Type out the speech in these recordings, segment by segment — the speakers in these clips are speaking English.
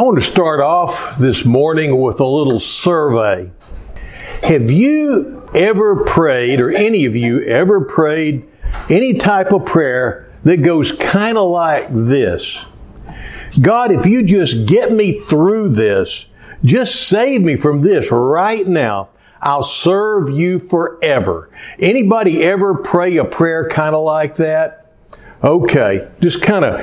I want to start off this morning with a little survey. Have you ever prayed, or any of you ever prayed, any type of prayer that goes kind of like this? God, if you just get me through this, just save me from this right now. I'll serve you forever. Anybody ever pray a prayer kind of like that? Okay, just kind of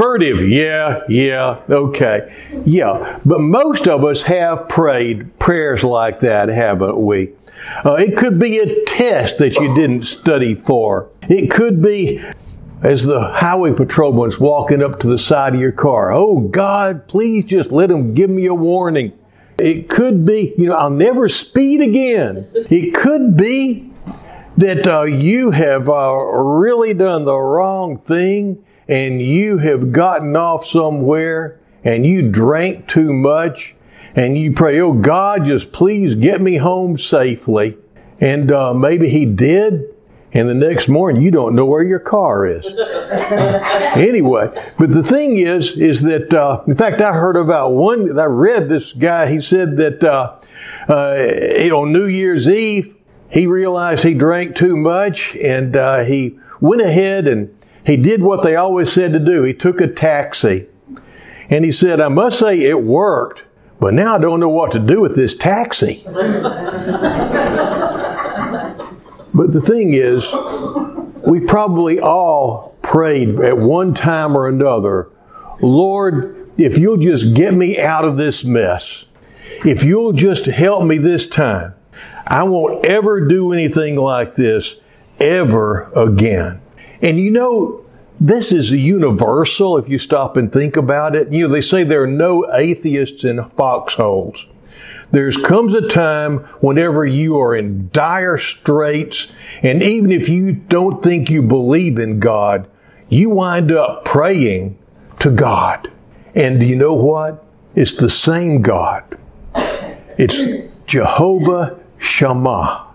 furtive. Yeah, yeah, okay. Yeah, but most of us have prayed prayers like that, haven't we? Uh, it could be a test that you didn't study for. It could be as the highway patrolman's walking up to the side of your car. Oh God, please just let him give me a warning. It could be, you know, I'll never speed again. It could be that uh, you have uh, really done the wrong thing and you have gotten off somewhere and you drank too much and you pray, oh God, just please get me home safely. And uh, maybe he did. And the next morning, you don't know where your car is. anyway, but the thing is, is that, uh, in fact, I heard about one, I read this guy, he said that, uh, uh, on New Year's Eve, he realized he drank too much and, uh, he went ahead and he did what they always said to do. He took a taxi. And he said, I must say it worked, but now I don't know what to do with this taxi. but the thing is, we probably all prayed at one time or another, Lord, if you'll just get me out of this mess, if you'll just help me this time, I won't ever do anything like this ever again. And you know, this is universal if you stop and think about it. You know, they say there are no atheists in foxholes. There comes a time whenever you are in dire straits, and even if you don't think you believe in God, you wind up praying to God. And do you know what? It's the same God. It's Jehovah Shammah.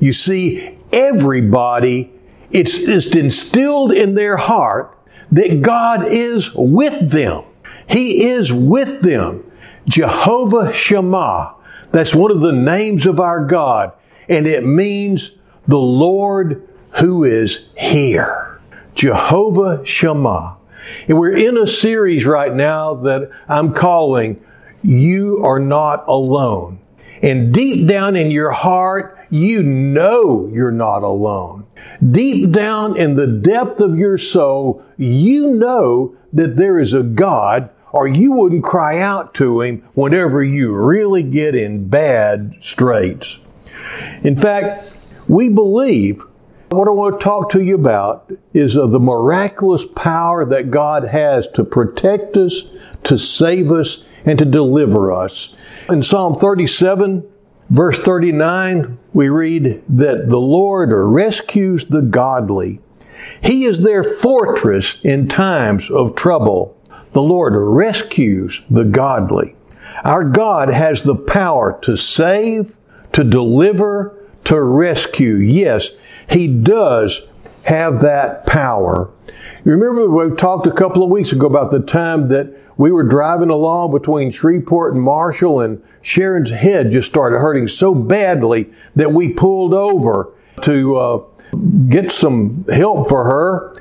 You see, everybody it's just instilled in their heart that God is with them. He is with them. Jehovah Shammah. That's one of the names of our God. And it means the Lord who is here. Jehovah Shammah. And we're in a series right now that I'm calling You Are Not Alone. And deep down in your heart, you know you're not alone. Deep down in the depth of your soul, you know that there is a God or you wouldn't cry out to Him whenever you really get in bad straits. In fact, we believe what I want to talk to you about is of the miraculous power that God has to protect us, to save us, and to deliver us. In Psalm 37, verse 39, we read that the Lord rescues the godly. He is their fortress in times of trouble. The Lord rescues the godly. Our God has the power to save, to deliver, to rescue. Yes, He does have that power. You remember we talked a couple of weeks ago about the time that we were driving along between Shreveport and Marshall and Sharon's head just started hurting so badly that we pulled over to uh, get some help for her.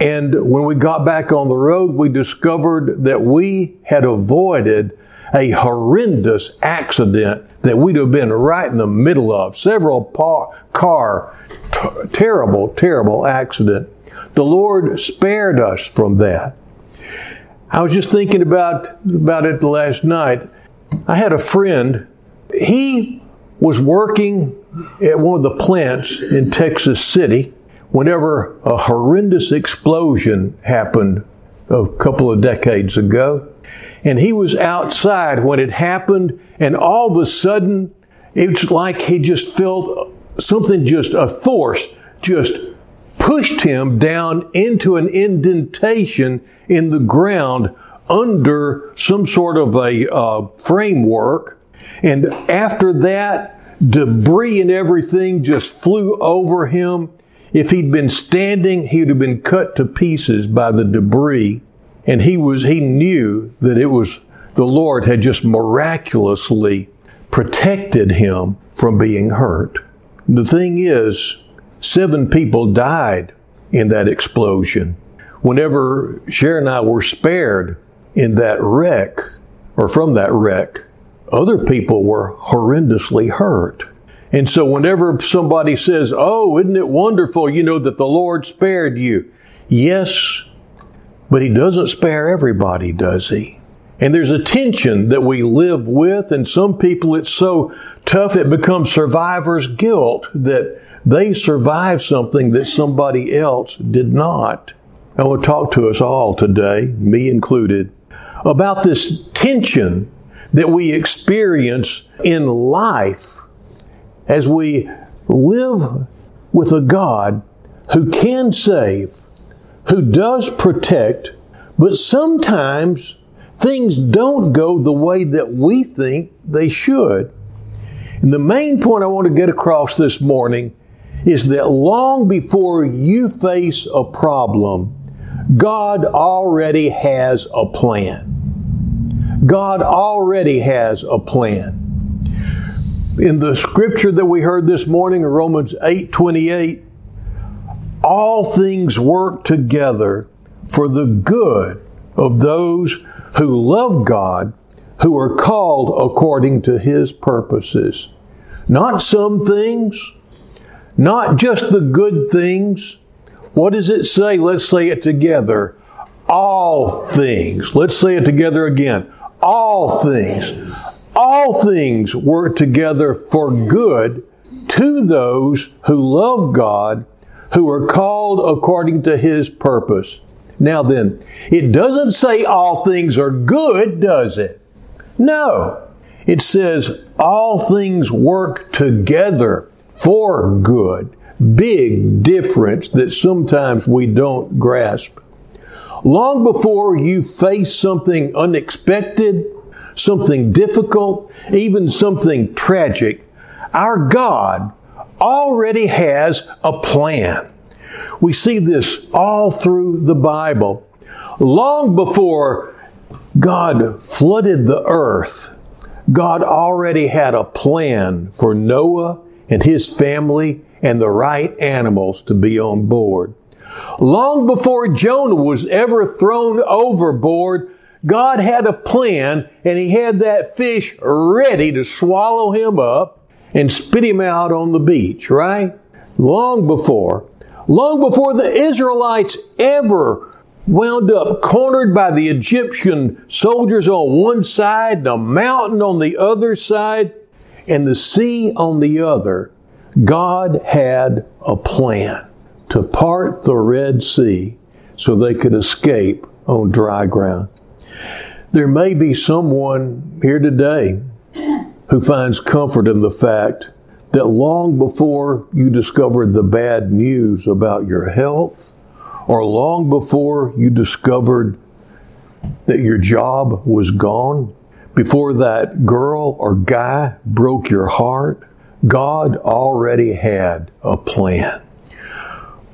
And when we got back on the road, we discovered that we had avoided a horrendous accident that we'd have been right in the middle of. Several par- car, t- terrible, terrible accident. The Lord spared us from that. I was just thinking about, about it last night. I had a friend, he was working at one of the plants in Texas City whenever a horrendous explosion happened a couple of decades ago. And he was outside when it happened, and all of a sudden, it's like he just felt something just, a force just pushed him down into an indentation in the ground under some sort of a uh, framework. And after that, debris and everything just flew over him. If he'd been standing, he'd have been cut to pieces by the debris. And he was, he knew that it was the Lord had just miraculously protected him from being hurt. The thing is, seven people died in that explosion. Whenever Sharon and I were spared in that wreck, or from that wreck, other people were horrendously hurt. And so whenever somebody says, Oh, isn't it wonderful, you know, that the Lord spared you? Yes, but He doesn't spare everybody, does He? And there's a tension that we live with, and some people it's so tough it becomes survivor's guilt that they survived something that somebody else did not. I want to talk to us all today, me included, about this tension that we experience in life as we live with a God who can save, who does protect, but sometimes things don't go the way that we think they should. And the main point I want to get across this morning is that long before you face a problem, God already has a plan. God already has a plan. In the scripture that we heard this morning, Romans 8 28, all things work together for the good of those who love God, who are called according to His purposes. Not some things, not just the good things. What does it say? Let's say it together. All things. Let's say it together again. All things. All things work together for good to those who love God, who are called according to His purpose. Now then, it doesn't say all things are good, does it? No. It says all things work together for good. Big difference that sometimes we don't grasp. Long before you face something unexpected, something difficult, even something tragic, our God already has a plan. We see this all through the Bible. Long before God flooded the earth, God already had a plan for Noah and his family and the right animals to be on board. Long before Jonah was ever thrown overboard, God had a plan and he had that fish ready to swallow him up and spit him out on the beach, right? Long before long before the Israelites ever wound up cornered by the Egyptian soldiers on one side, and a mountain on the other side, and the sea on the other, God had a plan to part the Red Sea so they could escape on dry ground. There may be someone here today who finds comfort in the fact that long before you discovered the bad news about your health, or long before you discovered that your job was gone, before that girl or guy broke your heart, God already had a plan.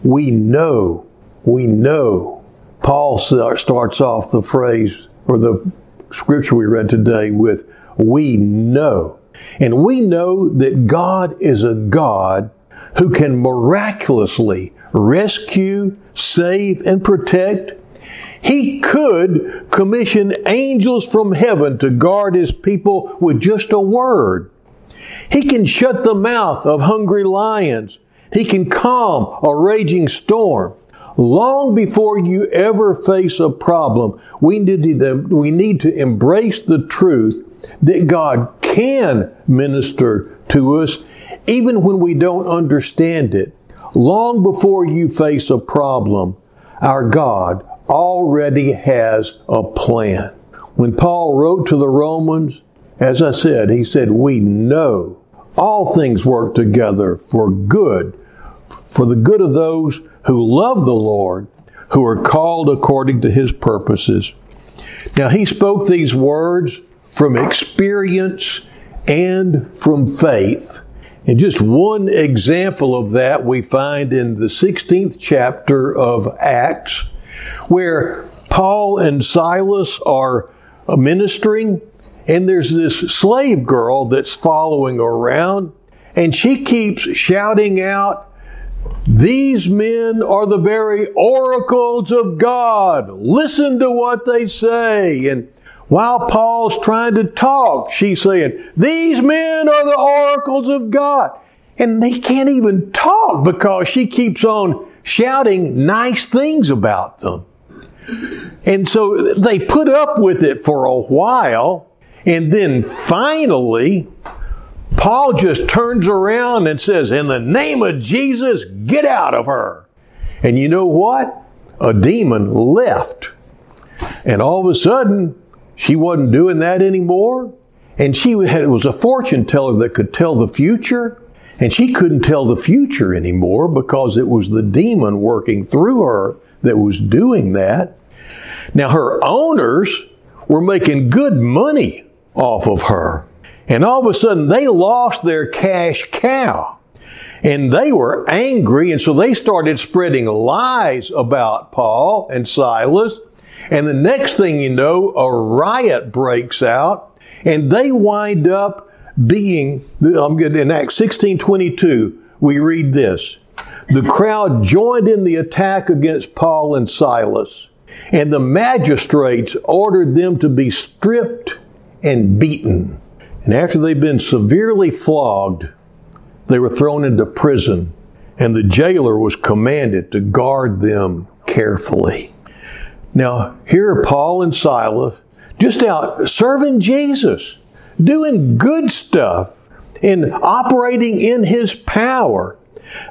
We know, we know. Paul starts off the phrase or the scripture we read today with, we know and we know that God is a God who can miraculously rescue, save, and protect. He could commission angels from heaven to guard his people with just a word. He can shut the mouth of hungry lions. He can calm a raging storm. Long before you ever face a problem, we need to, we need to embrace the truth that God can minister to us even when we don't understand it. Long before you face a problem, our God already has a plan. When Paul wrote to the Romans, as I said, he said, We know all things work together for good, for the good of those who love the Lord, who are called according to his purposes. Now, he spoke these words from experience and from faith. And just one example of that we find in the 16th chapter of Acts, where Paul and Silas are ministering, and there's this slave girl that's following around, and she keeps shouting out, These men are the very oracles of God. Listen to what they say. And while Paul's trying to talk, she's saying, These men are the oracles of God. And they can't even talk because she keeps on shouting nice things about them. And so they put up with it for a while. And then finally, Paul just turns around and says, In the name of Jesus, get out of her. And you know what? A demon left. And all of a sudden, she wasn't doing that anymore. And she had, was a fortune teller that could tell the future. And she couldn't tell the future anymore because it was the demon working through her that was doing that. Now, her owners were making good money off of her. And all of a sudden, they lost their cash cow. And they were angry, and so they started spreading lies about Paul and Silas. And the next thing you know, a riot breaks out, and they wind up being, I'm good, in Acts 16 22, we read this. The crowd joined in the attack against Paul and Silas, and the magistrates ordered them to be stripped and beaten. And after they'd been severely flogged, they were thrown into prison, and the jailer was commanded to guard them carefully. Now, here are Paul and Silas just out serving Jesus doing good stuff and operating in His power,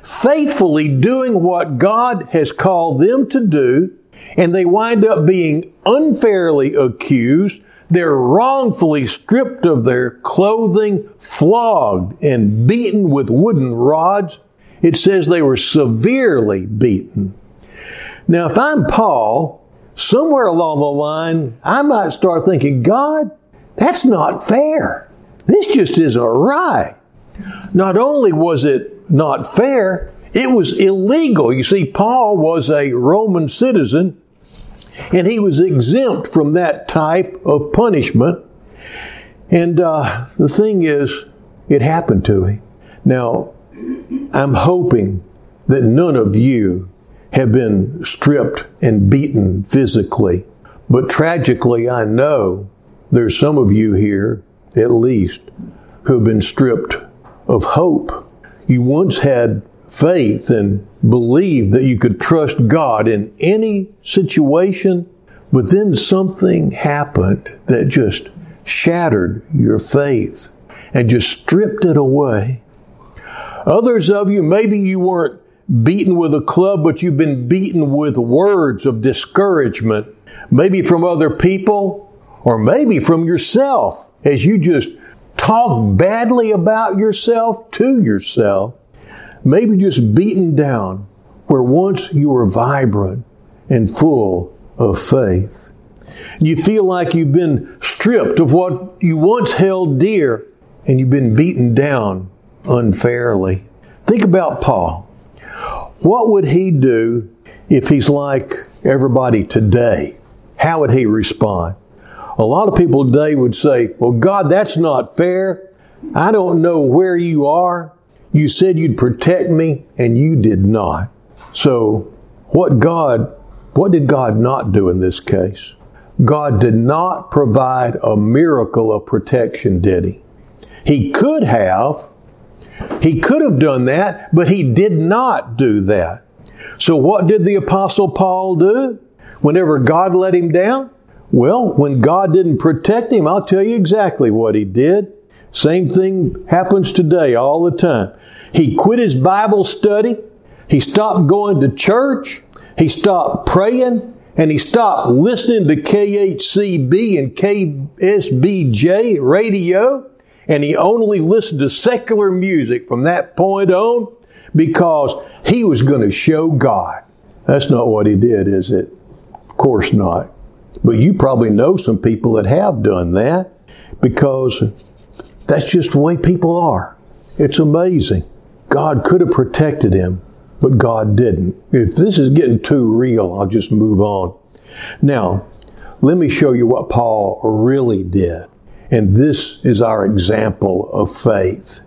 faithfully doing what God has called them to do, and they wind up being unfairly accused. They're wrongfully stripped of their clothing, flogged, and beaten with wooden rods. It says they were severely beaten. Now, if I'm Paul, somewhere along the line, I might start thinking, God, that's not fair. This just isn't right. Not only was it not fair, it was illegal. You see, Paul was a Roman citizen and he was exempt from that type of punishment. And uh, the thing is, it happened to him. Now, I'm hoping that none of you have been stripped and beaten physically. But tragically, I know there's some of you here, at least, who have been stripped of hope. You once had faith and believed that you could trust God in any situation, but then something happened that just shattered your faith and just stripped it away. Others of you, maybe you weren't beaten with a club, but you've been beaten with words of discouragement, maybe from other people, or maybe from yourself as you just talk badly about yourself to yourself, maybe just beaten down where once you were vibrant and full of faith. You feel like you've been stripped of what you once held dear and you've been beaten down unfairly. Think about Paul. What would he do if he's like everybody today? How would he respond? A lot of people today would say, Well, God, that's not fair. I don't know where you are. You said you'd protect me, and you did not. So, what God, what did God not do in this case? God did not provide a miracle of protection, did He? He could have. He could have done that, but He did not do that. So, what did the Apostle Paul do whenever God let him down? Well, when God didn't protect him, I'll tell you exactly what he did. Same thing happens today all the time. He quit his Bible study. He stopped going to church. He stopped praying and he stopped listening to KHCB and KSBJ radio. And he only listened to secular music from that point on because he was going to show God. That's not what he did, is it? Of course not. But you probably know some people that have done that because that's just the way people are. It's amazing. God could have protected him, but God didn't. If this is getting too real, I'll just move on. Now, let me show you what Paul really did. And this is our example of faith.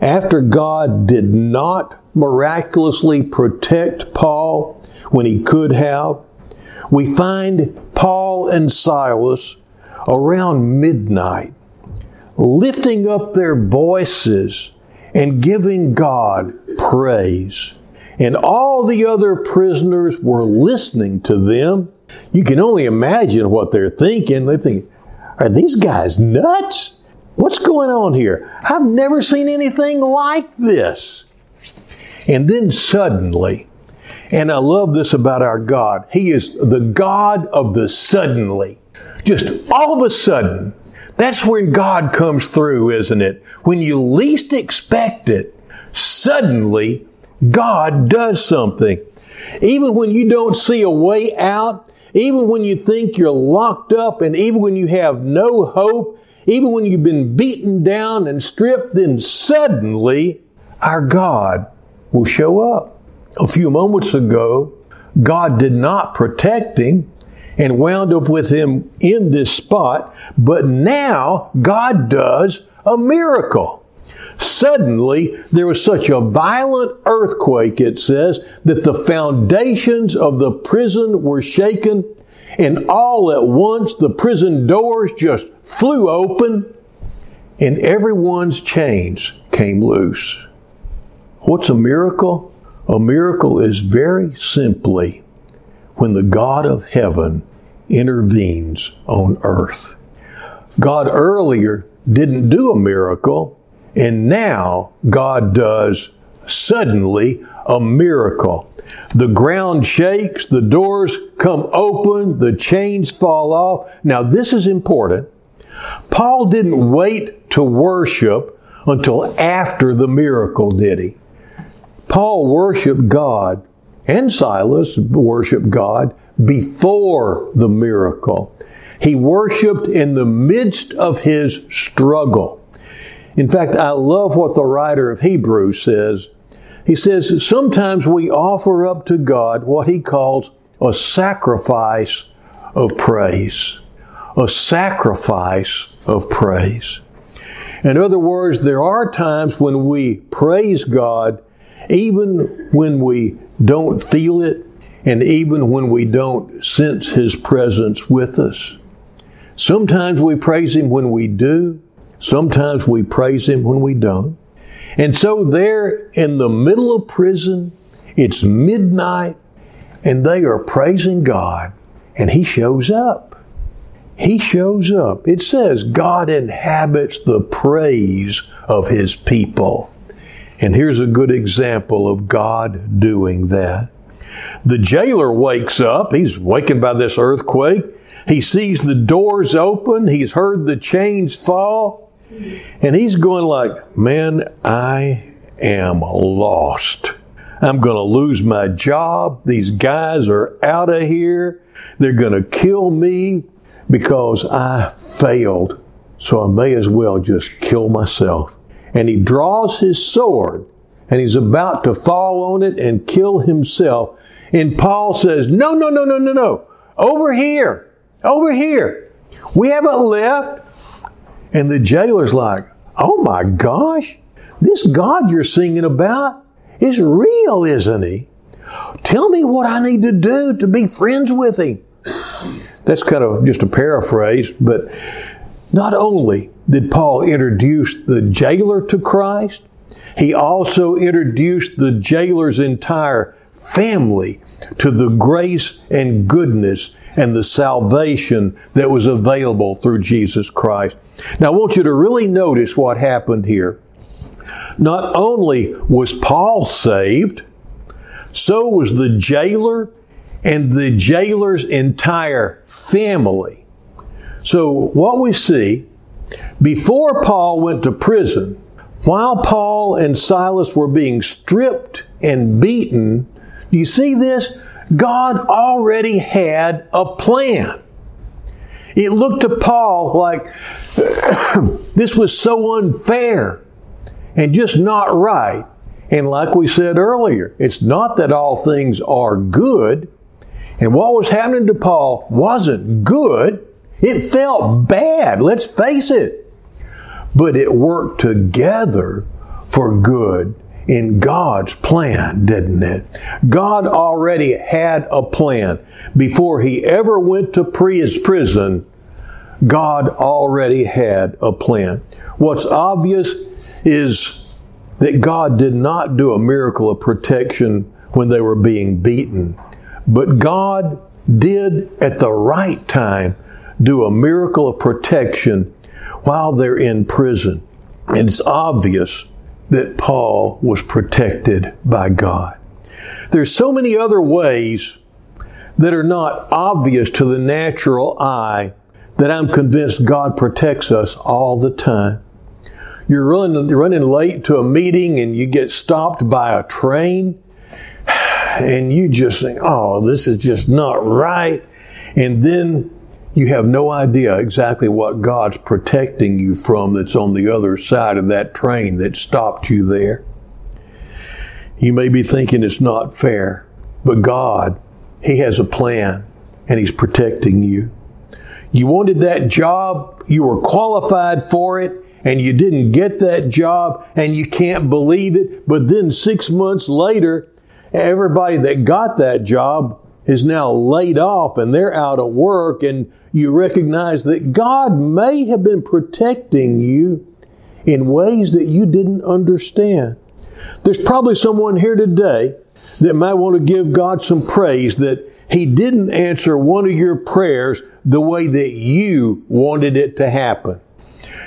After God did not miraculously protect Paul when he could have, we find Paul and Silas around midnight lifting up their voices and giving God praise. And all the other prisoners were listening to them. You can only imagine what they're thinking. They think, are these guys nuts? What's going on here? I've never seen anything like this. And then suddenly, and I love this about our God, He is the God of the suddenly. Just all of a sudden, that's when God comes through, isn't it? When you least expect it, suddenly God does something. Even when you don't see a way out, even when you think you're locked up, and even when you have no hope, even when you've been beaten down and stripped, then suddenly our God will show up. A few moments ago, God did not protect him and wound up with him in this spot, but now God does a miracle. Suddenly, there was such a violent earthquake, it says, that the foundations of the prison were shaken, and all at once the prison doors just flew open, and everyone's chains came loose. What's a miracle? A miracle is very simply when the God of heaven intervenes on earth. God earlier didn't do a miracle, and now God does suddenly a miracle. The ground shakes, the doors come open, the chains fall off. Now, this is important. Paul didn't wait to worship until after the miracle, did he? Paul worshiped God, and Silas worshiped God before the miracle. He worshiped in the midst of his struggle. In fact, I love what the writer of Hebrews says. He says, sometimes we offer up to God what he calls a sacrifice of praise. A sacrifice of praise. In other words, there are times when we praise God even when we don't feel it and even when we don't sense His presence with us. Sometimes we praise Him when we do, Sometimes we praise Him when we don't. And so there in the middle of prison, it's midnight, and they are praising God, and He shows up. He shows up. It says God inhabits the praise of His people. And here's a good example of God doing that. The jailer wakes up. He's wakened by this earthquake. He sees the doors open. He's heard the chains fall. And he's going like, man, I am lost. I'm going to lose my job. These guys are out of here. They're going to kill me because I failed. So I may as well just kill myself. And he draws his sword and he's about to fall on it and kill himself. And Paul says, no, no, no, no, no, no. Over here. Over here. We haven't left. And the jailer's like, oh my gosh, this God you're singing about is real, isn't he? Tell me what I need to do to be friends with him. That's kind of just a paraphrase, but not only did Paul introduce the jailer to Christ, he also introduced the jailer's entire family to the grace and goodness and the salvation that was available through Jesus Christ. Now, I want you to really notice what happened here. Not only was Paul saved, so was the jailer and the jailer's entire family. So, what we see, before Paul went to prison, while Paul and Silas were being stripped and beaten, do you see this? God already had a plan. It looked to Paul like this was so unfair and just not right. And like we said earlier, it's not that all things are good. And what was happening to Paul wasn't good. It felt bad, let's face it. But it worked together for good in God's plan, didn't it? God already had a plan. Before he ever went to prison, God already had a plan. What's obvious is that God did not do a miracle of protection when they were being beaten, but God did at the right time do a miracle of protection while they're in prison. And it's obvious that Paul was protected by God. There's so many other ways that are not obvious to the natural eye that I'm convinced God protects us all the time. You're running, running late to a meeting and you get stopped by a train and you just think, oh, this is just not right. And then you have no idea exactly what God's protecting you from that's on the other side of that train that stopped you there. You may be thinking it's not fair, but God, He has a plan and He's protecting you. You wanted that job, you were qualified for it, and you didn't get that job, and you can't believe it, but then six months later, everybody that got that job is now laid off and they're out of work and you recognize that God may have been protecting you in ways that you didn't understand. There's probably someone here today that might want to give God some praise that He didn't answer one of your prayers the way that you wanted it to happen.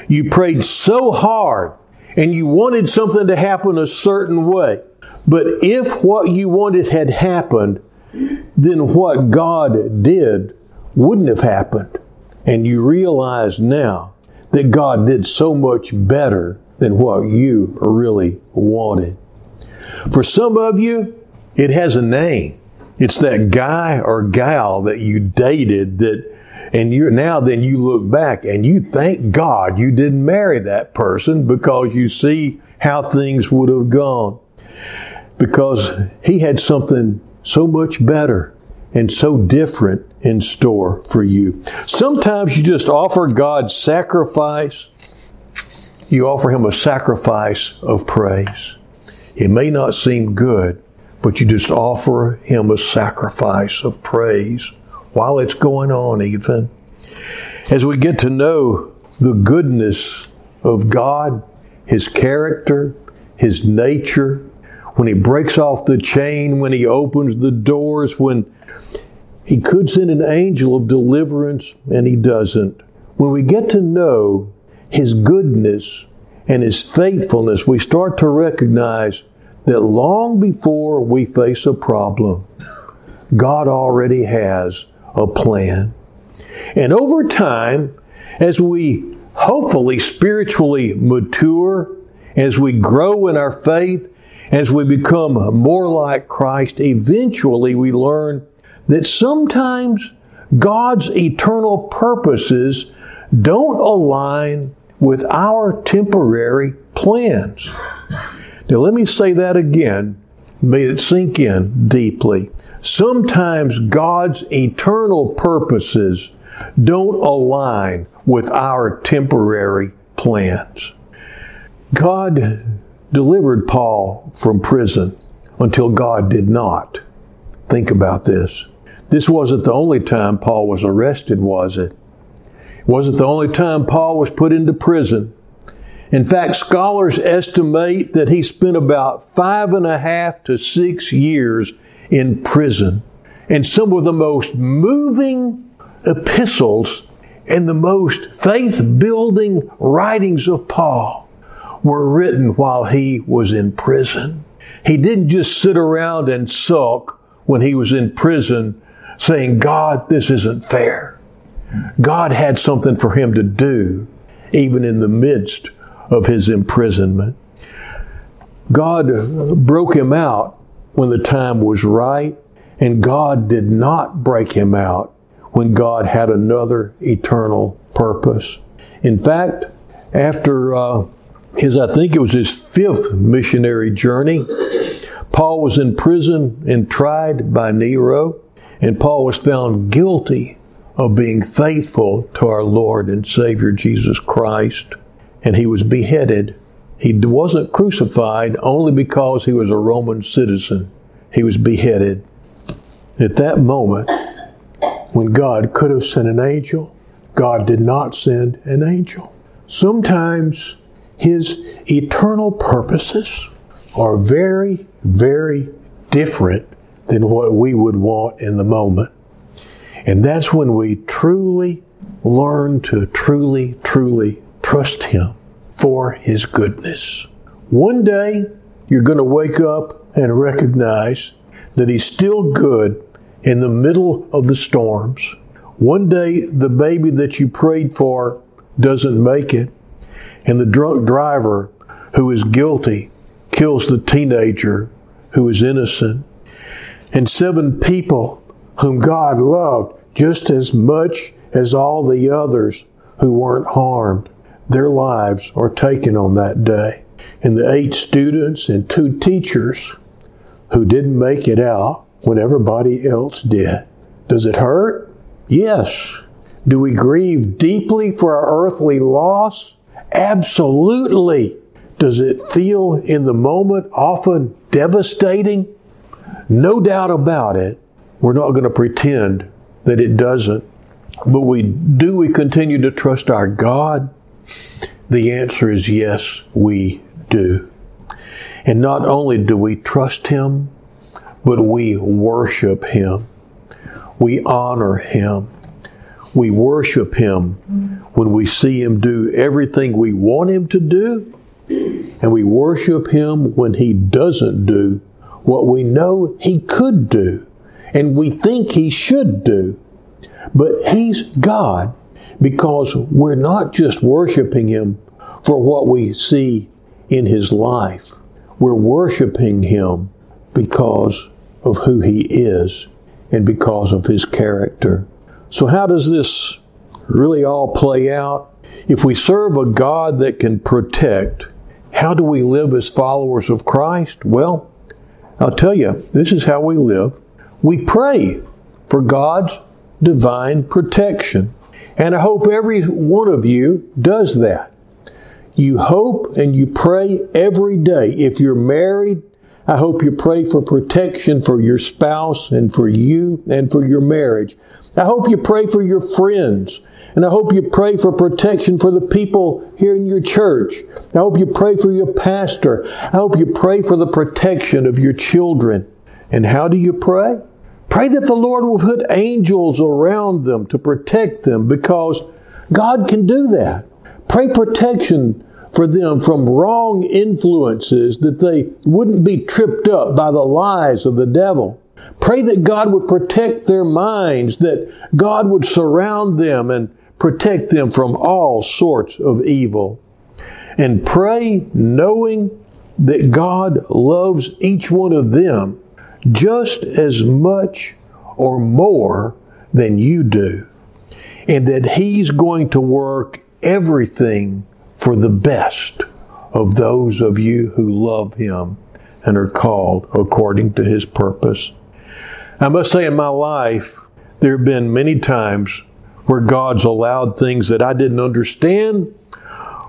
You prayed so hard and you wanted something to happen a certain way. But if what you wanted had happened, then what God did wouldn't have happened. And you realize now that God did so much better than what you really wanted. For some of you, it has a name. It's that guy or gal that you dated that and you now then you look back and you thank God you didn't marry that person because you see how things would have gone. Because he had something so much better and so different in store for you. Sometimes you just offer God sacrifice. You offer Him a sacrifice of praise. It may not seem good, but you just offer Him a sacrifice of praise while it's going on, even. As we get to know the goodness of God, His character, His nature, when he breaks off the chain, when he opens the doors, when he could send an angel of deliverance and he doesn't. When we get to know his goodness and his faithfulness, we start to recognize that long before we face a problem, God already has a plan. And over time, as we hopefully spiritually mature, as we grow in our faith, as we become more like Christ, eventually we learn that sometimes God's eternal purposes don't align with our temporary plans. Now, let me say that again, may it sink in deeply. Sometimes God's eternal purposes don't align with our temporary plans. God delivered Paul from prison until God did not. Think about this. This wasn't the only time Paul was arrested, was it? It wasn't the only time Paul was put into prison. In fact, scholars estimate that he spent about five and a half to six years in prison. And some of the most moving epistles and the most faith building writings of Paul were written while he was in prison. He didn't just sit around and sulk when he was in prison saying, God, this isn't fair. God had something for him to do even in the midst of his imprisonment. God broke him out when the time was right, and God did not break him out when God had another eternal purpose. In fact, after uh, his, I think it was his fifth missionary journey. Paul was in prison and tried by Nero. And Paul was found guilty of being faithful to our Lord and Savior Jesus Christ. And he was beheaded. He wasn't crucified only because he was a Roman citizen. He was beheaded. At that moment, when God could have sent an angel, God did not send an angel. Sometimes his eternal purposes are very, very different than what we would want in the moment. And that's when we truly learn to truly, truly trust Him for His goodness. One day, you're going to wake up and recognize that He's still good in the middle of the storms. One day, the baby that you prayed for doesn't make it, and the drunk driver who is guilty kills the teenager who is innocent, and seven people whom God loved just as much as all the others who weren't harmed. Their lives are taken on that day. And the eight students and two teachers who didn't make it out when everybody else did. Does it hurt? Yes. Do we grieve deeply for our earthly loss? Absolutely. Does it feel in the moment often devastating? No doubt about it. We're not going to pretend that it doesn't. But we do we continue to trust our God? The answer is yes, we do. And not only do we trust him, but we worship him. We honor him. We worship him when we see him do everything we want him to do, and we worship him when he doesn't do what we know he could do and we think he should do. But he's God because we're not just worshiping him for what we see in his life. We're worshiping him because of who he is and because of his character. So, how does this really all play out? If we serve a God that can protect, how do we live as followers of Christ? Well, I'll tell you, this is how we live. We pray for God's divine protection. And I hope every one of you does that. You hope and you pray every day. If you're married, I hope you pray for protection for your spouse and for you and for your marriage. I hope you pray for your friends. And I hope you pray for protection for the people here in your church. I hope you pray for your pastor. I hope you pray for the protection of your children. And how do you pray? Pray that the Lord will put angels around them to protect them because God can do that. Pray protection for them from wrong influences that they wouldn't be tripped up by the lies of the devil. Pray that God would protect their minds, that God would surround them and protect them from all sorts of evil. And pray knowing that God loves each one of them just as much or more than you do. And that He's going to work everything for the best of those of you who love Him and are called according to His purpose. I must say, in my life, there have been many times where God's allowed things that I didn't understand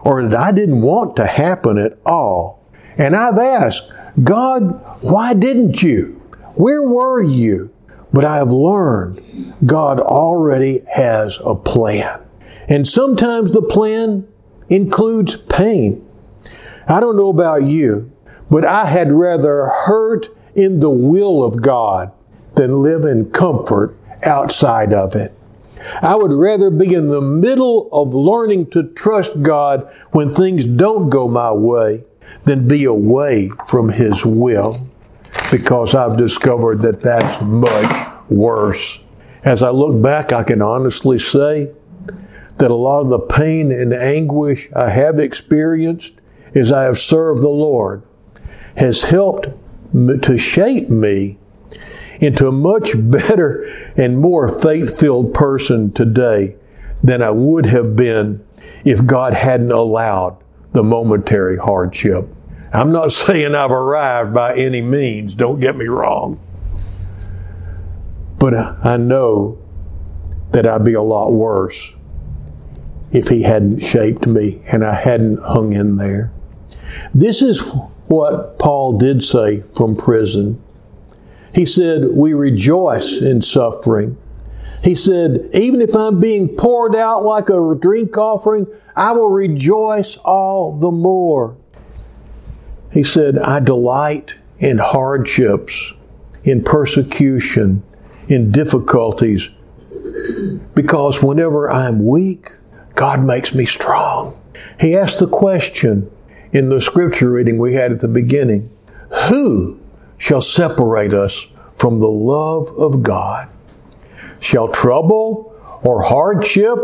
or that I didn't want to happen at all. And I've asked, God, why didn't you? Where were you? But I have learned God already has a plan. And sometimes the plan includes pain. I don't know about you, but I had rather hurt in the will of God than live in comfort outside of it. I would rather be in the middle of learning to trust God when things don't go my way than be away from His will because I've discovered that that's much worse. As I look back, I can honestly say that a lot of the pain and anguish I have experienced as I have served the Lord has helped to shape me into a much better and more faith filled person today than I would have been if God hadn't allowed the momentary hardship. I'm not saying I've arrived by any means, don't get me wrong. But I know that I'd be a lot worse if he hadn't shaped me and I hadn't hung in there. This is what Paul did say from prison. He said, We rejoice in suffering. He said, Even if I'm being poured out like a drink offering, I will rejoice all the more. He said, I delight in hardships, in persecution, in difficulties, because whenever I'm weak, God makes me strong. He asked the question in the scripture reading we had at the beginning Who shall separate us from the love of God? Shall trouble or hardship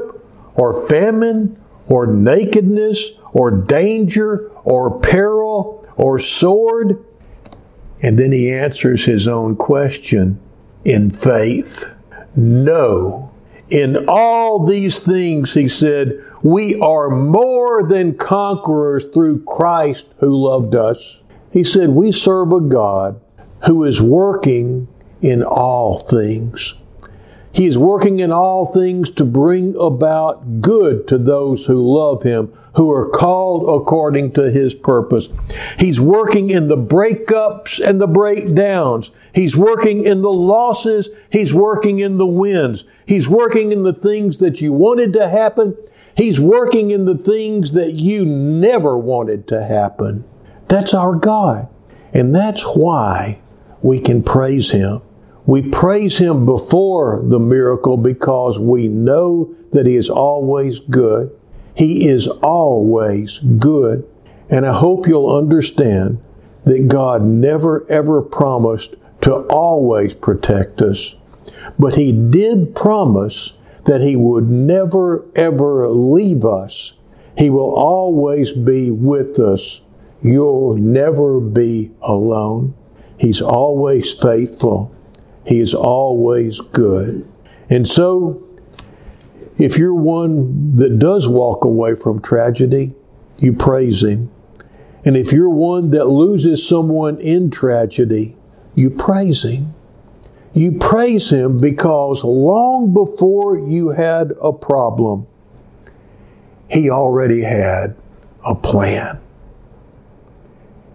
or famine or nakedness or danger or peril or sword? And then he answers his own question in faith. No. In all these things, he said, we are more than conquerors through Christ who loved us. He said, we serve a God who is working in all things he is working in all things to bring about good to those who love Him, who are called according to His purpose. He's working in the breakups and the breakdowns. He's working in the losses. He's working in the wins. He's working in the things that you wanted to happen. He's working in the things that you never wanted to happen. That's our God. And that's why we can praise Him. We praise Him before the miracle because we know that He is always good. He is always good. And I hope you'll understand that God never ever promised to always protect us, but He did promise that He would never ever leave us. He will always be with us. You'll never be alone. He's always faithful. He is always good. And so, if you're one that does walk away from tragedy, you praise Him. And if you're one that loses someone in tragedy, you praise Him. You praise Him because long before you had a problem, He already had a plan.